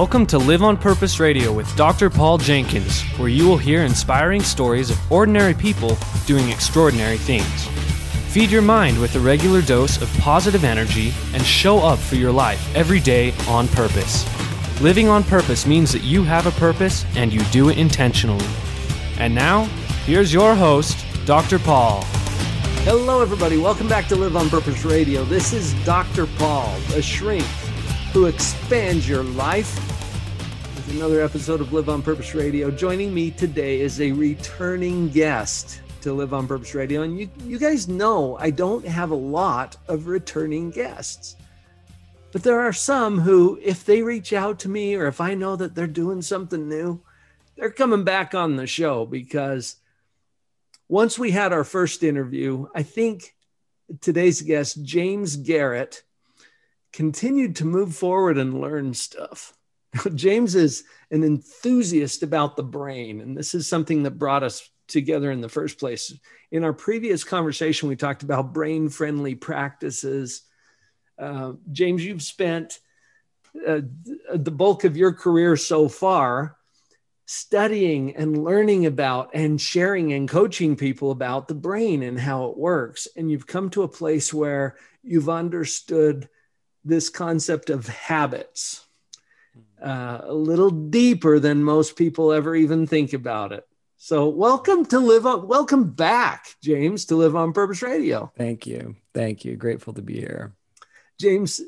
Welcome to Live on Purpose Radio with Dr. Paul Jenkins, where you will hear inspiring stories of ordinary people doing extraordinary things. Feed your mind with a regular dose of positive energy and show up for your life every day on purpose. Living on purpose means that you have a purpose and you do it intentionally. And now, here's your host, Dr. Paul. Hello, everybody. Welcome back to Live on Purpose Radio. This is Dr. Paul, a shrink who expands your life. Another episode of Live on Purpose Radio. Joining me today is a returning guest to Live on Purpose Radio. And you, you guys know I don't have a lot of returning guests. But there are some who, if they reach out to me or if I know that they're doing something new, they're coming back on the show because once we had our first interview, I think today's guest, James Garrett, continued to move forward and learn stuff. James is an enthusiast about the brain, and this is something that brought us together in the first place. In our previous conversation, we talked about brain friendly practices. Uh, James, you've spent uh, the bulk of your career so far studying and learning about and sharing and coaching people about the brain and how it works. And you've come to a place where you've understood this concept of habits uh, a little deeper than most people ever even think about it. So, welcome to live on, welcome back, James, to Live on Purpose Radio. Thank you. Thank you. Grateful to be here. James,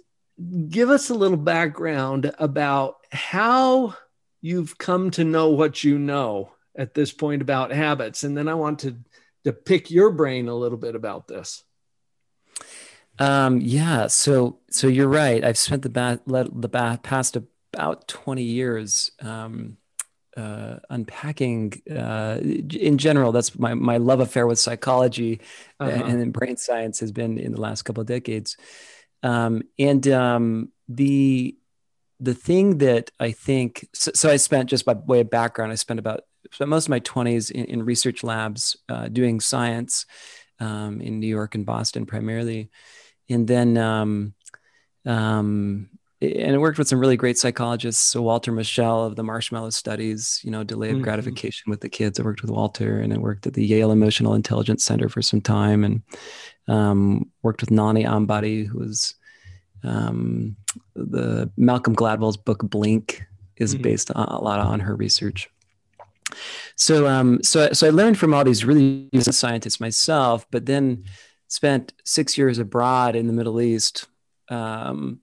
give us a little background about how you've come to know what you know at this point about habits. And then I want to, to pick your brain a little bit about this. Um, yeah, so so you're right. I've spent the ba- the ba- past about 20 years um, uh, unpacking. Uh, in general, that's my my love affair with psychology uh-huh. and brain science has been in the last couple of decades. Um, and um, the the thing that I think so, so, I spent just by way of background, I spent about spent most of my 20s in, in research labs uh, doing science um, in New York and Boston primarily and then um, um, and I worked with some really great psychologists. So Walter Mischel of the Marshmallow Studies, you know, delayed mm-hmm. gratification with the kids. I worked with Walter, and I worked at the Yale Emotional Intelligence Center for some time, and um, worked with Nalini Ambady, who was um, the Malcolm Gladwell's book Blink is mm-hmm. based on, a lot on her research. So, um, so, so I learned from all these really scientists myself, but then spent six years abroad in the Middle East um,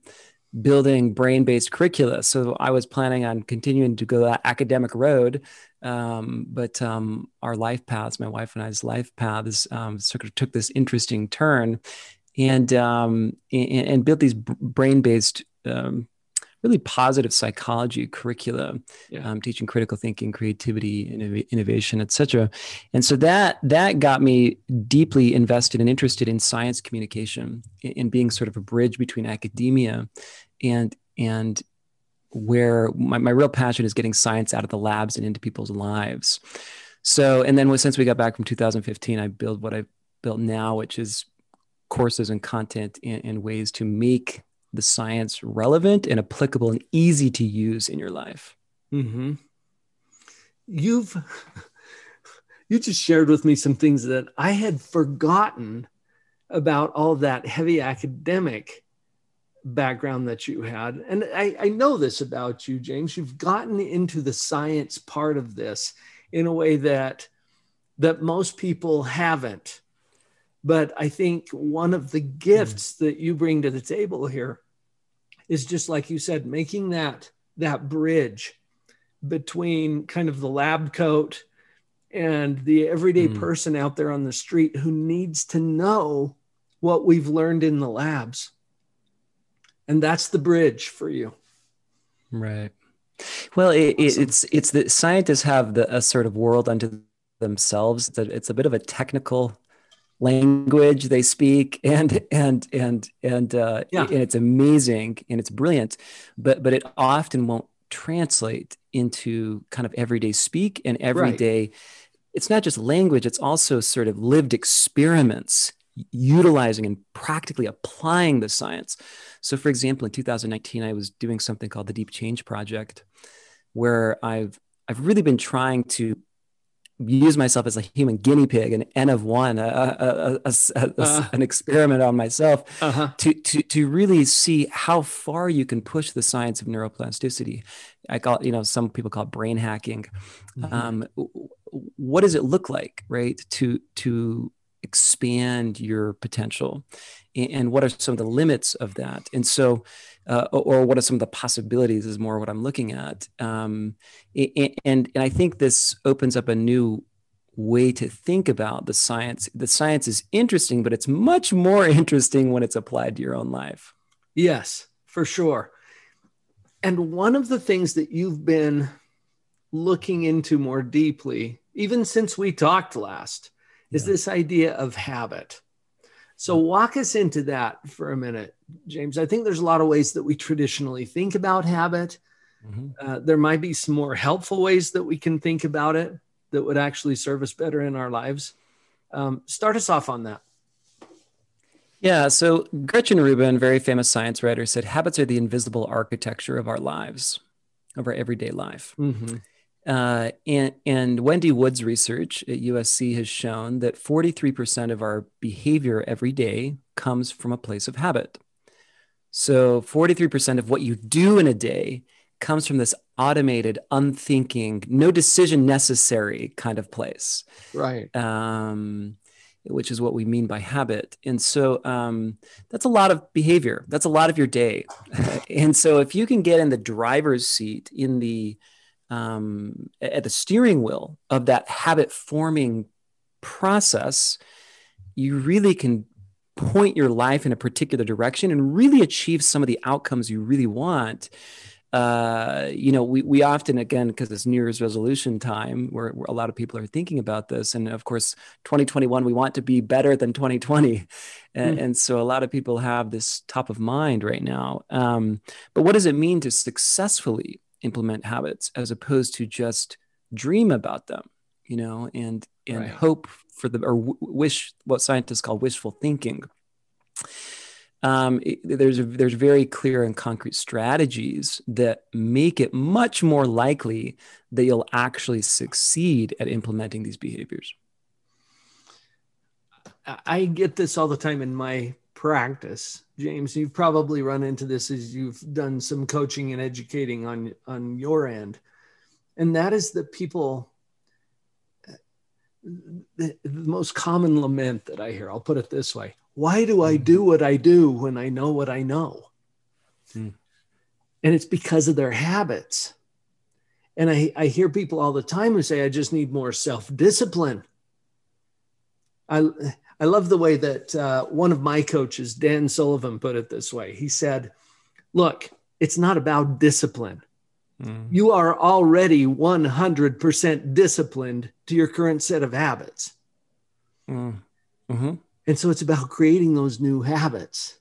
building brain based curricula. So I was planning on continuing to go that academic road. Um, but um, our life paths, my wife and I's life paths, um, sort of took this interesting turn and, um, and, and, built these brain based um, really positive psychology curricula, yeah. um, teaching critical thinking, creativity, innov- innovation, etc. And so that that got me deeply invested and interested in science communication, in, in being sort of a bridge between academia and and where my, my real passion is getting science out of the labs and into people's lives. So, and then since we got back from 2015, I built what I built now, which is courses and content and, and ways to make the science relevant and applicable and easy to use in your life. Mm-hmm. You've you just shared with me some things that I had forgotten about all that heavy academic background that you had. And I, I know this about you, James. You've gotten into the science part of this in a way that that most people haven't. But I think one of the gifts mm. that you bring to the table here is just like you said, making that that bridge between kind of the lab coat and the everyday mm. person out there on the street who needs to know what we've learned in the labs. And that's the bridge for you. Right. Well, it, awesome. it's it's the scientists have the a sort of world unto themselves. It's a, it's a bit of a technical language they speak and and and and uh, yeah. and it's amazing and it's brilliant but but it often won't translate into kind of everyday speak and everyday right. it's not just language it's also sort of lived experiments utilizing and practically applying the science. So, for example, in 2019, I was doing something called the Deep Change Project, where I've I've really been trying to use myself as a human guinea pig, an N of one, a, a, a, uh, an experiment on myself, uh-huh. to, to, to really see how far you can push the science of neuroplasticity. I call it, you know, some people call it brain hacking. Mm-hmm. Um, what does it look like, right? To, to expand your potential and what are some of the limits of that and so uh, or what are some of the possibilities is more what i'm looking at um, and, and i think this opens up a new way to think about the science the science is interesting but it's much more interesting when it's applied to your own life yes for sure and one of the things that you've been looking into more deeply even since we talked last is yeah. this idea of habit. So, walk us into that for a minute, James. I think there's a lot of ways that we traditionally think about habit. Mm-hmm. Uh, there might be some more helpful ways that we can think about it that would actually serve us better in our lives. Um, start us off on that. Yeah, so Gretchen Rubin, very famous science writer, said habits are the invisible architecture of our lives, of our everyday life. Mm-hmm. Uh, and, and Wendy Wood's research at USC has shown that 43% of our behavior every day comes from a place of habit. So 43% of what you do in a day comes from this automated, unthinking, no decision necessary kind of place. Right. Um, which is what we mean by habit. And so um, that's a lot of behavior. That's a lot of your day. and so if you can get in the driver's seat, in the um, at the steering wheel of that habit forming process, you really can point your life in a particular direction and really achieve some of the outcomes you really want. Uh, you know, we, we often, again, because it's New Year's resolution time, where, where, a lot of people are thinking about this. And of course, 2021, we want to be better than 2020. And, mm. and so a lot of people have this top of mind right now. Um, but what does it mean to successfully implement habits as opposed to just dream about them you know and and right. hope for the or wish what scientists call wishful thinking um, it, there's a, there's very clear and concrete strategies that make it much more likely that you'll actually succeed at implementing these behaviors. I get this all the time in my practice. James you've probably run into this as you've done some coaching and educating on on your end. And that is that people the, the most common lament that i hear i'll put it this way why do i do what i do when i know what i know? Hmm. and it's because of their habits. And I, I hear people all the time who say i just need more self-discipline. I, I love the way that uh, one of my coaches, Dan Sullivan, put it this way. He said, Look, it's not about discipline. Mm. You are already 100% disciplined to your current set of habits. Mm. Mm-hmm. And so it's about creating those new habits.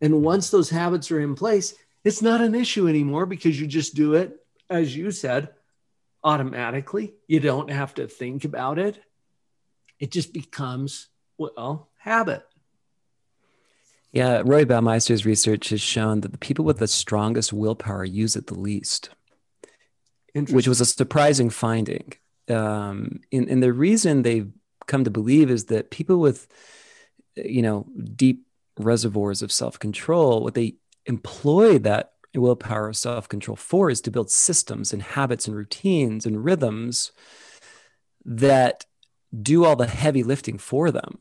And once those habits are in place, it's not an issue anymore because you just do it, as you said, automatically. You don't have to think about it it just becomes, well, habit. Yeah, Roy Baumeister's research has shown that the people with the strongest willpower use it the least, which was a surprising finding. Um, and, and the reason they've come to believe is that people with, you know, deep reservoirs of self control, what they employ that willpower self control for is to build systems and habits and routines and rhythms that do all the heavy lifting for them.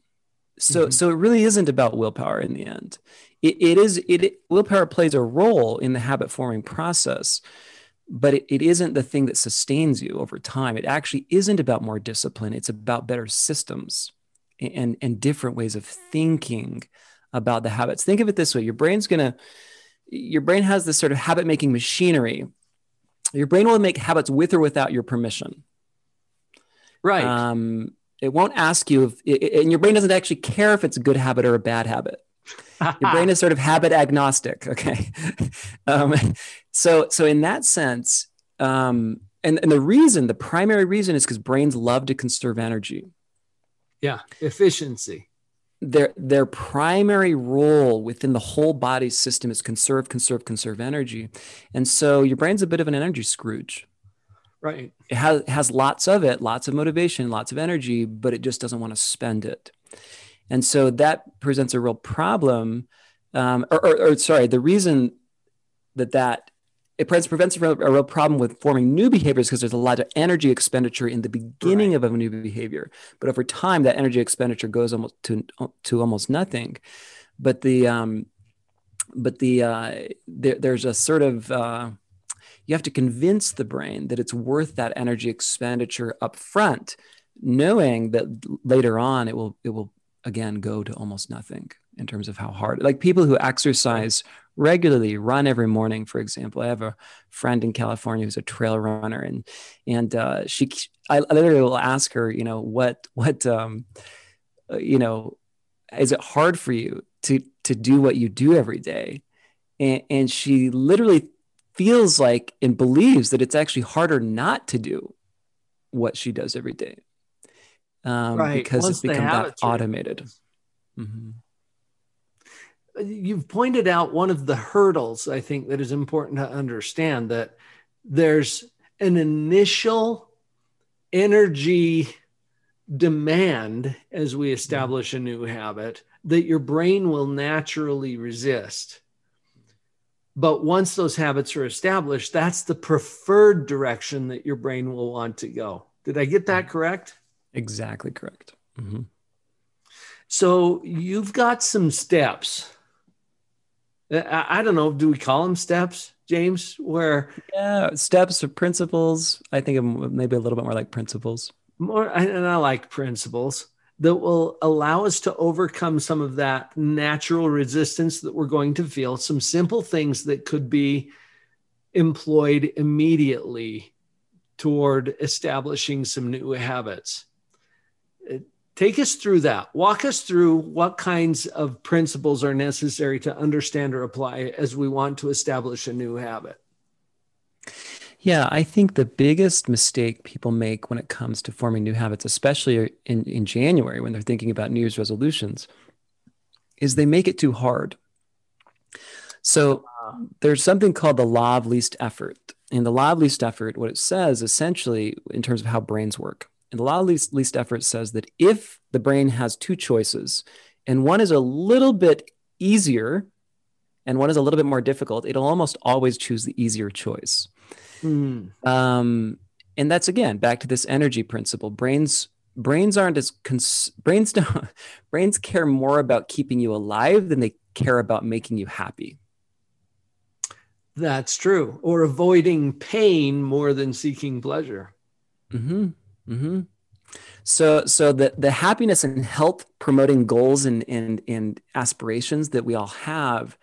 So, mm-hmm. so it really isn't about willpower in the end. It, it is it, it, willpower plays a role in the habit forming process, but it, it isn't the thing that sustains you over time. It actually isn't about more discipline. It's about better systems and and different ways of thinking about the habits. Think of it this way: your brain's gonna your brain has this sort of habit making machinery. Your brain will make habits with or without your permission. Right. Um, it won't ask you if, it, and your brain doesn't actually care if it's a good habit or a bad habit. your brain is sort of habit agnostic. Okay. um, so, so in that sense, um, and, and the reason, the primary reason is because brains love to conserve energy. Yeah. Efficiency. their their primary role within the whole body system is conserve conserve conserve energy and so your brain's a bit of an energy scrooge right. It has, has lots of it lots of motivation lots of energy but it just doesn't want to spend it. And so that presents a real problem um, or, or, or sorry the reason that that it prevents a real, a real, problem with forming new behaviors because there's a lot of energy expenditure in the beginning right. of a new behavior. But over time that energy expenditure goes almost to to almost nothing. But the um but the uh there, there's a sort of uh you have to convince the brain that it's worth that energy expenditure up front knowing that later on it will it will again go to almost nothing in terms of how hard like people who exercise regularly run every morning for example. I have a friend in california who's a trail runner and and uh, she i literally will ask her you know what what um uh, you know is it hard for you to to do what you do every day? And, and she literally feels like and believes that it's actually harder not to do what she does every day um, right. because Once it's become that automated mm-hmm you've pointed out one of the hurdles I think that is important to understand that there's an initial energy demand as we establish a new habit that your brain will naturally resist. But once those habits are established, that's the preferred direction that your brain will want to go. Did I get that correct? Exactly correct. Mm-hmm. So you've got some steps I, I don't know. Do we call them steps, James? Where yeah, steps or principles. I think of maybe a little bit more like principles. More, and I like principles that will allow us to overcome some of that natural resistance that we're going to feel. Some simple things that could be employed immediately toward establishing some new habits. Take us through that. Walk us through what kinds of principles are necessary to understand or apply as we want to establish a new habit. Yeah, I think the biggest mistake people make when it comes to forming new habits, especially in, in January when they're thinking about New Year's resolutions, is they make it too hard. So ah. there's something called the law of least effort. And the law of least effort, what it says essentially in terms of how brains work, and the law of least, least effort says that if the brain has two choices and one is a little bit easier and one is a little bit more difficult, it'll almost always choose the easier choice. Mm. Um, and that's again back to this energy principle. Brains brains aren't as cons- brains don't brains care more about keeping you alive than they care about making you happy. That's true. Or avoiding pain more than seeking pleasure. Mm-hmm. Mm-hmm. So, so the the happiness and health promoting goals and and and aspirations that we all have,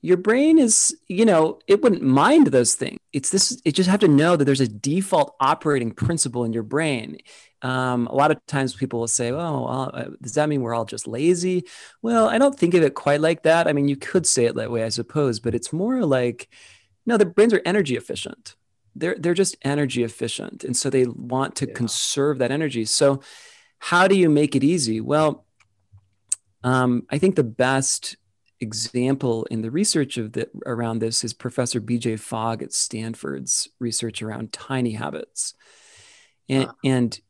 your brain is, you know, it wouldn't mind those things. It's this. It just have to know that there's a default operating principle in your brain. Um, a lot of times people will say, "Oh, well, uh, does that mean we're all just lazy?" Well, I don't think of it quite like that. I mean, you could say it that way, I suppose, but it's more like, no, the brains are energy efficient they're they're just energy efficient and so they want to yeah. conserve that energy so how do you make it easy well um, i think the best example in the research of the, around this is professor bj fogg at stanford's research around tiny habits and, uh-huh. and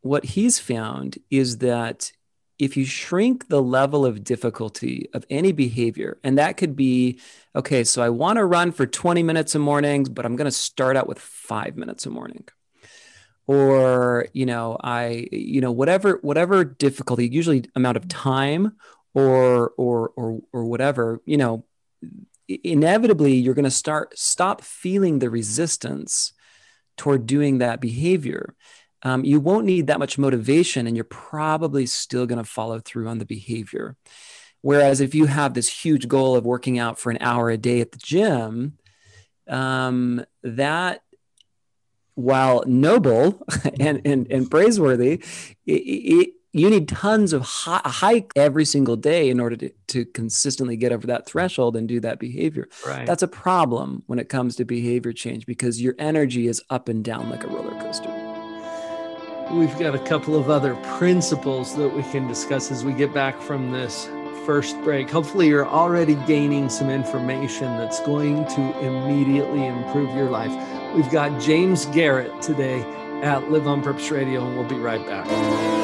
what he's found is that if you shrink the level of difficulty of any behavior, and that could be, okay, so I want to run for 20 minutes a morning, but I'm going to start out with five minutes a morning. Or, you know, I, you know, whatever, whatever difficulty, usually amount of time or, or, or, or whatever, you know, inevitably you're going to start, stop feeling the resistance toward doing that behavior um, you won't need that much motivation and you're probably still going to follow through on the behavior. Whereas if you have this huge goal of working out for an hour a day at the gym, um, that while noble and, and, and praiseworthy, it, it, you need tons of high, hike every single day in order to, to consistently get over that threshold and do that behavior. Right. That's a problem when it comes to behavior change because your energy is up and down like a roller coaster. we've got a couple of other principles that we can discuss as we get back from this first break. Hopefully, you're already gaining some information that's going to immediately improve your life. We've got James Garrett today at Live on Purpose Radio, and we'll be right back.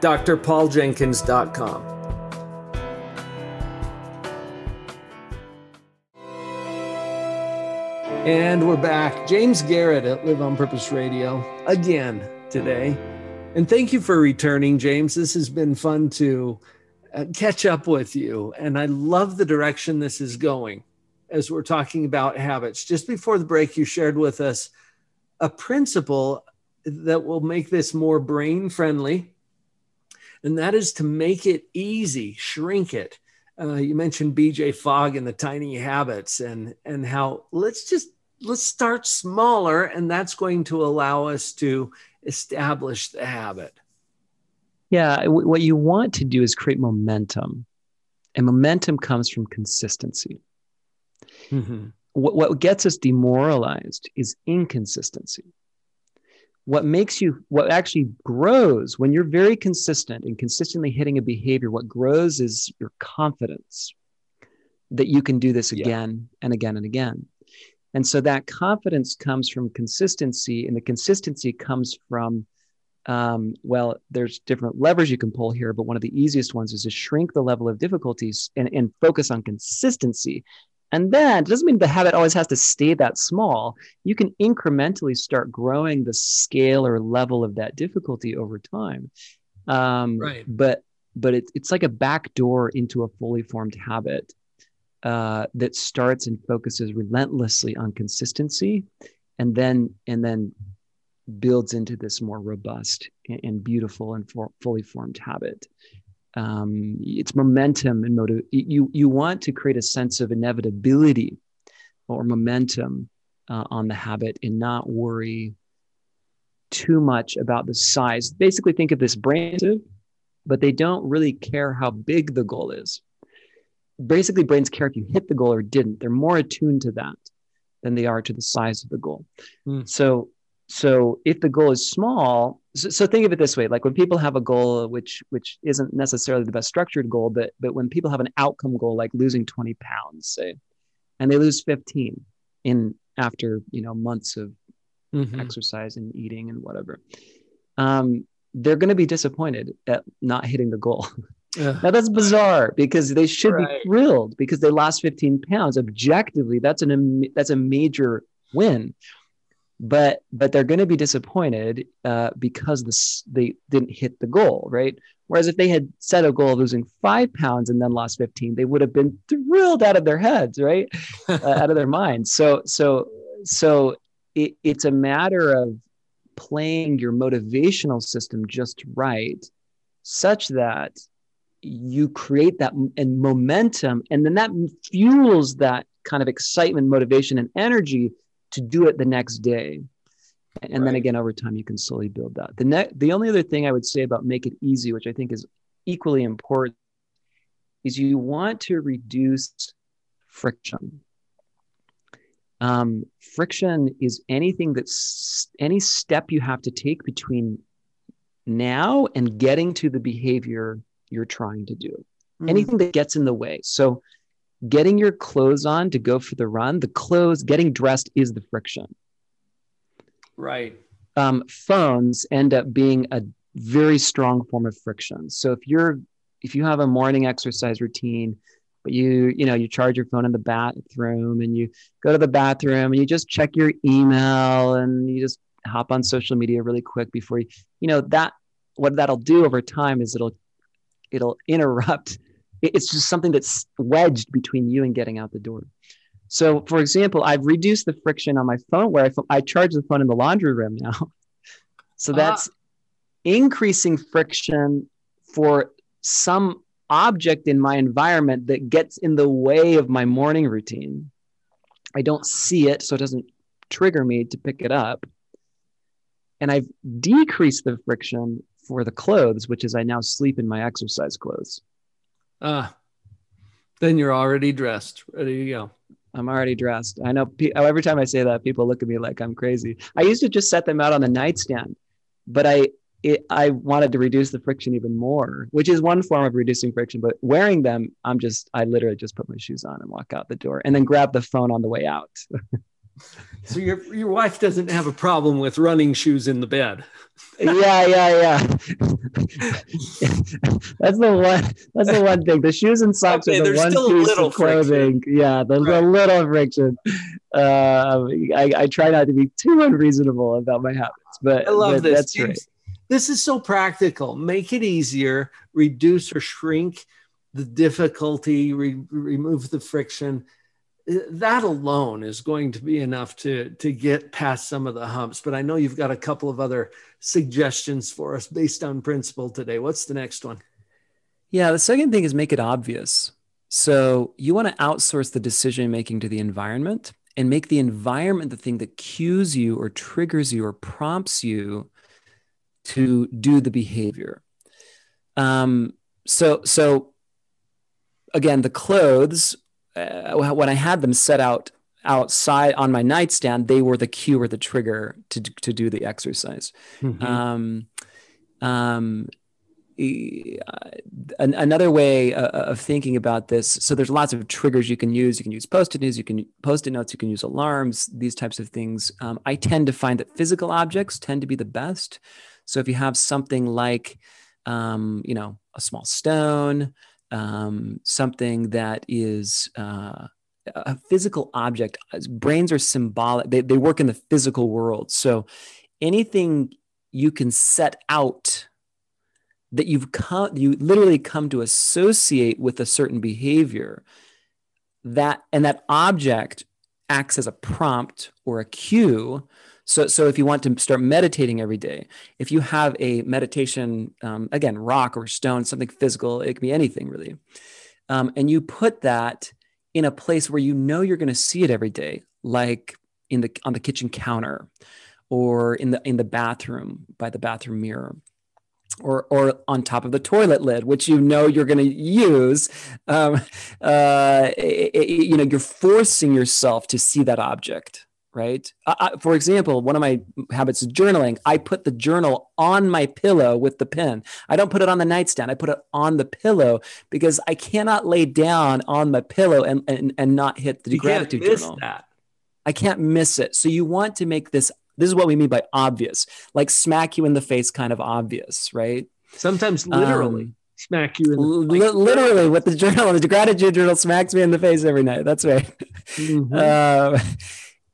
drpauljenkins.com. And we're back. James Garrett at Live on Purpose Radio again today. And thank you for returning, James. This has been fun to uh, catch up with you. And I love the direction this is going as we're talking about habits. Just before the break, you shared with us a principle that will make this more brain friendly and that is to make it easy, shrink it. Uh, you mentioned BJ Fogg and the tiny habits, and and how let's just let's start smaller, and that's going to allow us to establish the habit. Yeah, what you want to do is create momentum, and momentum comes from consistency. Mm-hmm. What, what gets us demoralized is inconsistency what makes you what actually grows when you're very consistent and consistently hitting a behavior what grows is your confidence that you can do this again yeah. and again and again and so that confidence comes from consistency and the consistency comes from um, well there's different levers you can pull here but one of the easiest ones is to shrink the level of difficulties and, and focus on consistency and then it doesn't mean the habit always has to stay that small. You can incrementally start growing the scale or level of that difficulty over time. Um, right. But but it's it's like a back door into a fully formed habit uh, that starts and focuses relentlessly on consistency, and then and then builds into this more robust and, and beautiful and for, fully formed habit um, it's momentum and motive. You you want to create a sense of inevitability or momentum uh, on the habit and not worry too much about the size. Basically, think of this brain, but they don't really care how big the goal is. Basically, brains care if you hit the goal or didn't. They're more attuned to that than they are to the size of the goal. Mm. So so if the goal is small so, so, think of it this way like when people have a goal which which isn't necessarily the best structured goal but but when people have an outcome goal like losing 20 pounds say and they lose 15 in after you know months of mm-hmm. exercise and eating and whatever um, they're going to be disappointed at not hitting the goal now that's bizarre because they should right. be thrilled because they lost 15 pounds objectively that's an that's a major win but but they're going to be disappointed uh, because this, they didn't hit the goal, right? Whereas if they had set a goal of losing five pounds and then lost 15, they would have been thrilled out of their heads, right? uh, out of their minds. So so so it, it's a matter of playing your motivational system just right, such that you create that and momentum, and then that fuels that kind of excitement, motivation, and energy to do it the next day. And right. then again over time you can slowly build that. The ne- the only other thing i would say about make it easy which i think is equally important is you want to reduce friction. Um, friction is anything that's any step you have to take between now and getting to the behavior you're trying to do. Mm. anything that gets in the way. So getting your clothes on to go for the run, the clothes, getting dressed is the friction. Right. Um, phones end up being a very strong form of friction. So if you're if you have a morning exercise routine but you you know you charge your phone in the bathroom and you go to the bathroom and you just check your email and you just hop on social media really quick before you you know that what that'll do over time is it'll it'll interrupt it's just something that's wedged between you and getting out the door so for example i've reduced the friction on my phone where i, I charge the phone in the laundry room now so that's ah. increasing friction for some object in my environment that gets in the way of my morning routine. I don't see it, so it doesn't trigger me to pick it up. And I've decreased the friction for the clothes, which is I now sleep in my exercise clothes. Ah, then you're already dressed, ready to go. I'm already dressed. I know every time I say that, people look at me like I'm crazy. I used to just set them out on the nightstand, but I it, I wanted to reduce the friction even more, which is one form of reducing friction. But wearing them, I'm just, I literally just put my shoes on and walk out the door and then grab the phone on the way out. so your your wife doesn't have a problem with running shoes in the bed. yeah, yeah, yeah. that's the one. That's the one thing. The shoes and socks okay, are the one piece of clothing. Friction. Yeah, there's right. a little friction. Uh, I, I try not to be too unreasonable about my habits, but I love but this. That's right. This is so practical. Make it easier, reduce or shrink the difficulty, re- remove the friction. That alone is going to be enough to, to get past some of the humps. But I know you've got a couple of other suggestions for us based on principle today. What's the next one? Yeah, the second thing is make it obvious. So you want to outsource the decision making to the environment and make the environment the thing that cues you or triggers you or prompts you to do the behavior. Um, so, so again, the clothes, uh, when I had them set out outside on my nightstand, they were the cue or the trigger to, to do the exercise. Mm-hmm. Um, um, another way uh, of thinking about this so there's lots of triggers you can use you can use post-it notes you can post-it notes you can use alarms these types of things um, i tend to find that physical objects tend to be the best so if you have something like, um, you know, a small stone, um, something that is uh, a physical object, brains are symbolic. They, they work in the physical world. So anything you can set out that you've come, you literally come to associate with a certain behavior that, and that object acts as a prompt or a cue so, so if you want to start meditating every day, if you have a meditation, um, again, rock or stone, something physical, it can be anything really, um, and you put that in a place where you know you're going to see it every day, like in the on the kitchen counter, or in the in the bathroom by the bathroom mirror, or or on top of the toilet lid, which you know you're going to use. Um, uh, it, it, you know, you're forcing yourself to see that object right? I, for example, one of my habits is journaling. I put the journal on my pillow with the pen. I don't put it on the nightstand. I put it on the pillow because I cannot lay down on my pillow and, and, and not hit the you gratitude journal. That. I can't miss it. So you want to make this, this is what we mean by obvious, like smack you in the face kind of obvious, right? Sometimes literally. Um, smack you in the face. literally with the journal the gratitude journal smacks me in the face every night that's right mm-hmm. uh,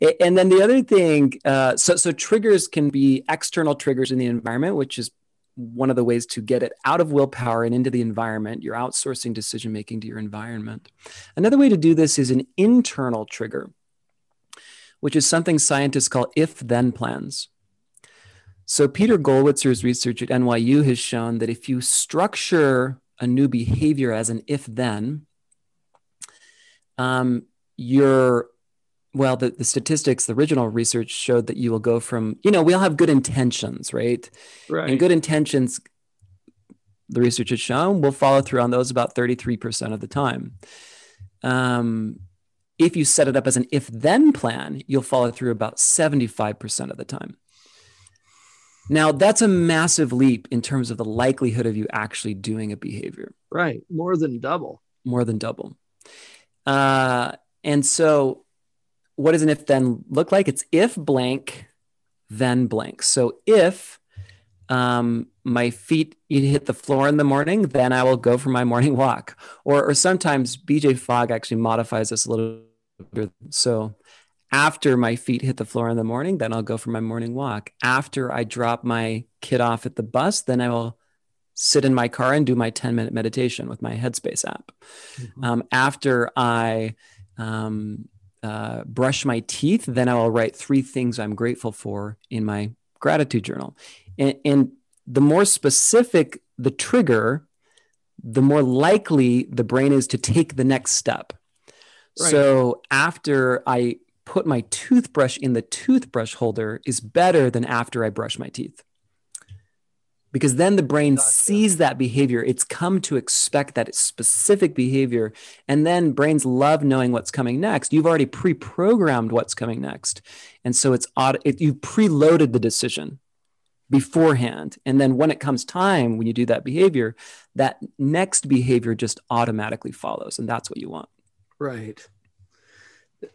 and then the other thing, uh, so so triggers can be external triggers in the environment, which is one of the ways to get it out of willpower and into the environment. You're outsourcing decision making to your environment. Another way to do this is an internal trigger, which is something scientists call if then plans. So, Peter Gollwitzer's research at NYU has shown that if you structure a new behavior as an if then, um, you're well the, the statistics the original research showed that you will go from you know we all have good intentions right? Right. and good intentions the research has shown will follow through on those about 33% of the time. Um, if you set it up as an if then plan you'll follow through about 75% of the time. Now that's a massive leap in terms of the likelihood of you actually doing a behavior. Right. More than double. More than double. Uh, and so what does an if then look like? It's if blank, then blank. So if um, my feet hit the floor in the morning, then I will go for my morning walk. Or, or sometimes BJ Fogg actually modifies this a little bit. So after my feet hit the floor in the morning, then I'll go for my morning walk. After I drop my kid off at the bus, then I will sit in my car and do my 10 minute meditation with my Headspace app. Mm-hmm. Um, after I um, uh, brush my teeth, then I will write three things I'm grateful for in my gratitude journal. And, and the more specific the trigger, the more likely the brain is to take the next step. Right. So after I put my toothbrush in the toothbrush holder is better than after I brush my teeth. Because then the brain gotcha. sees that behavior. It's come to expect that specific behavior. And then brains love knowing what's coming next. You've already pre programmed what's coming next. And so it's odd, it, you've preloaded the decision beforehand. And then when it comes time, when you do that behavior, that next behavior just automatically follows. And that's what you want. Right.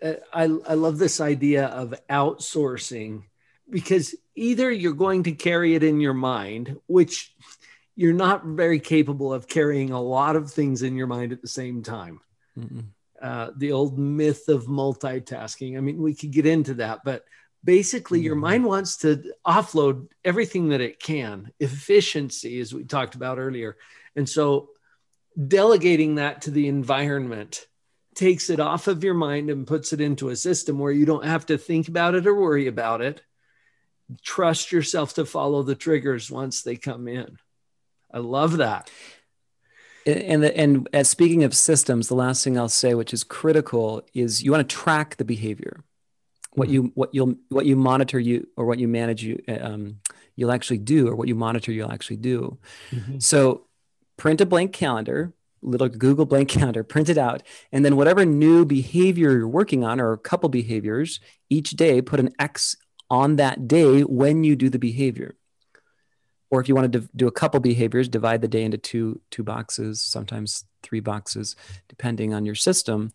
Uh, I, I love this idea of outsourcing because either you're going to carry it in your mind, which you're not very capable of carrying a lot of things in your mind at the same time. Uh, the old myth of multitasking. I mean, we could get into that, but basically your mm-hmm. mind wants to offload everything that it can efficiency as we talked about earlier and so delegating that to the environment takes it off of your mind and puts it into a system where you don't have to think about it or worry about it trust yourself to follow the triggers once they come in i love that and the, and as speaking of systems the last thing i'll say which is critical is you want to track the behavior what mm-hmm. you what you'll what you monitor you or what you manage you um, you'll actually do or what you monitor you'll actually do mm-hmm. so print a blank calendar little google blank calendar print it out and then whatever new behavior you're working on or a couple behaviors each day put an x on that day when you do the behavior or if you want to do a couple behaviors divide the day into two two boxes sometimes three boxes depending on your system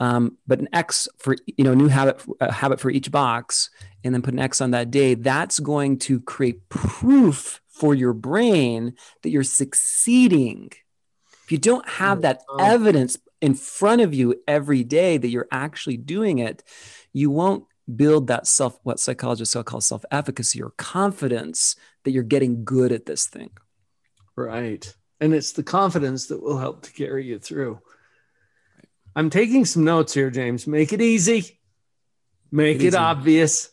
um, but an X for you know new habit habit for each box, and then put an X on that day. That's going to create proof for your brain that you're succeeding. If you don't have that evidence in front of you every day that you're actually doing it, you won't build that self what psychologists so call self efficacy or confidence that you're getting good at this thing. Right. And it's the confidence that will help to carry you through. I'm taking some notes here, James. Make it easy. Make it, it obvious.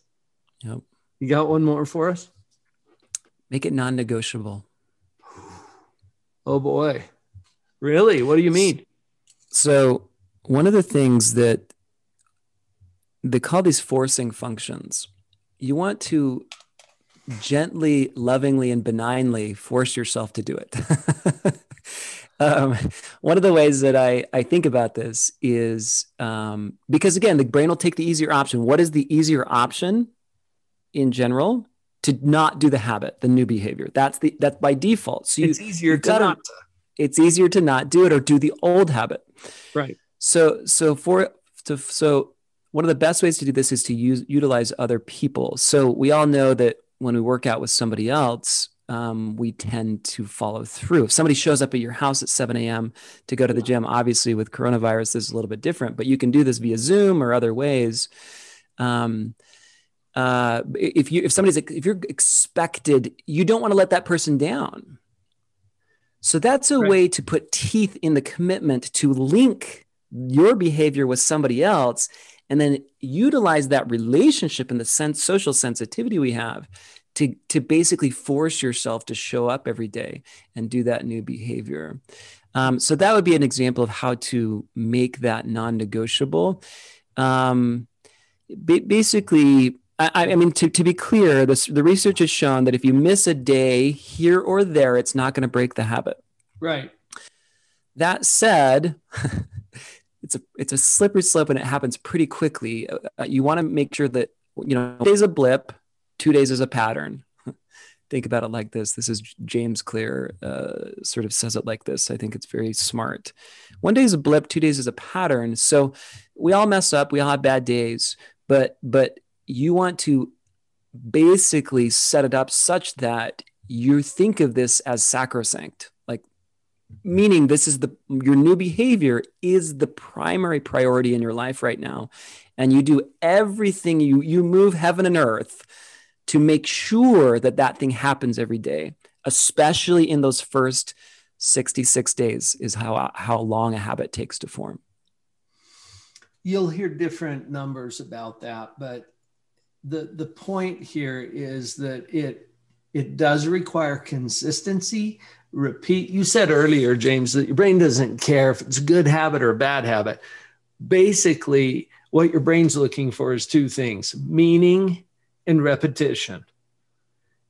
Yep. You got one more for us? Make it non negotiable. Oh boy. Really? What do you mean? So, one of the things that they call these forcing functions, you want to gently, lovingly, and benignly force yourself to do it. um, one of the ways that I, I think about this is um, because again, the brain will take the easier option. What is the easier option in general? To not do the habit, the new behavior. That's the that's by default. So you, it's easier to not. It's easier to not do it or do the old habit. Right. So so for to so one of the best ways to do this is to use utilize other people. So we all know that when we work out with somebody else, um, we tend to follow through. If somebody shows up at your house at 7 a.m. to go to the gym, obviously with coronavirus, this is a little bit different, but you can do this via Zoom or other ways. Um, uh, if you if somebody's if you're expected, you don't want to let that person down. So that's a right. way to put teeth in the commitment to link your behavior with somebody else and then utilize that relationship and the sense social sensitivity we have to to basically force yourself to show up every day and do that new behavior. Um, so that would be an example of how to make that non-negotiable. Um, basically, I, I, mean, to, to be clear, this, the research has shown that if you miss a day here or there, it's not going to break the habit. Right. That said, it's a it's a slippery slope and it happens pretty quickly. Uh, you want to make sure that you know days a blip two days is a pattern. think about it like this. This is James Clear uh, sort of says it like this. I think it's very smart. One day is a blip, two days is a pattern. So we all mess up. We all have bad days, but but you want to basically set it up such that you think of this as sacrosanct, meaning this is the your new behavior is the primary priority in your life right now, and you do everything you you move heaven and earth to make sure that that thing happens every day, especially in those first 66 days is how how long a habit takes to form. You'll hear different numbers about that, but the the point here is that it it does require consistency repeat you said earlier james that your brain doesn't care if it's a good habit or a bad habit. Basically what your brain's looking for is two things meaning and repetition.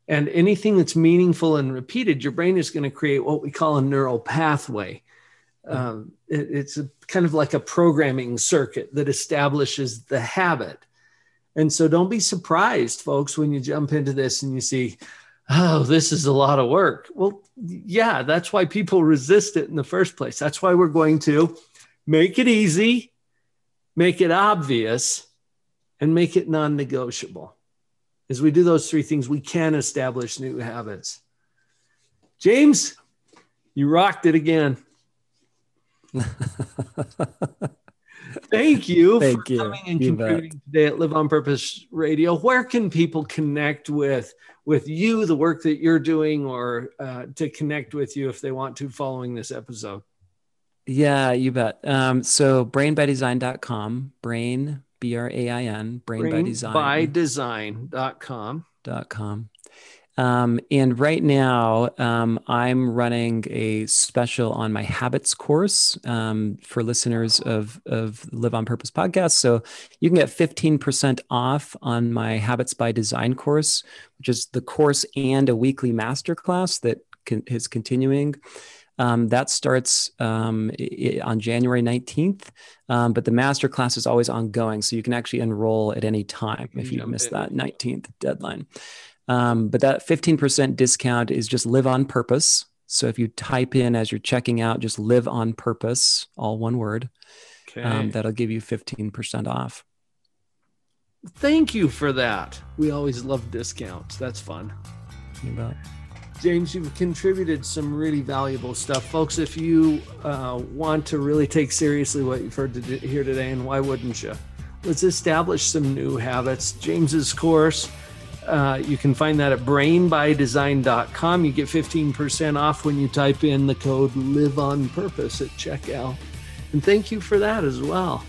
And anything that's meaningful and repeated your brain is going to create what we call a neural pathway. Um, it, it's a, kind of like a programming circuit that establishes the habit. And so don't be surprised, folks, when you jump into this and you see, oh, this is a lot of work. Well, yeah, that's why people resist it in the first place. That's why we're going to make it easy, make it obvious, and make it non negotiable. As we do those three things, we can establish new habits. James, you rocked it again. Thank you Thank for you. coming and You contributing today at Live on Purpose Radio. Where can people connect with with you, the work that you're doing, or uh, to connect with you if they want to following this episode? Yeah, you bet. Um, so brainbydesign.com, brain, B R A I N, brain, by design. Brainbydesign.com. dot com. Um, and right now, um, I'm running a special on my habits course um, for listeners of, of Live on Purpose podcast. So you can get 15% off on my Habits by Design course, which is the course and a weekly masterclass that con- is continuing. Um, that starts um, on January 19th, um, but the masterclass is always ongoing. So you can actually enroll at any time if you jump miss in. that 19th deadline. Um, but that 15% discount is just live on purpose. So if you type in as you're checking out, just live on purpose, all one word, Okay. um, that'll give you 15% off. Thank you for that. We always love discounts. That's fun. You bet. James, you've contributed some really valuable stuff. Folks, if you uh, want to really take seriously what you've heard to here today, and why wouldn't you? Let's establish some new habits. James's course, uh, you can find that at brainbydesign.com. You get 15% off when you type in the code live on purpose at checkout. And thank you for that as well.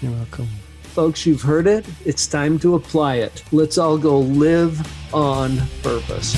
You're welcome. Folks, you've heard it. It's time to apply it. Let's all go live on purpose.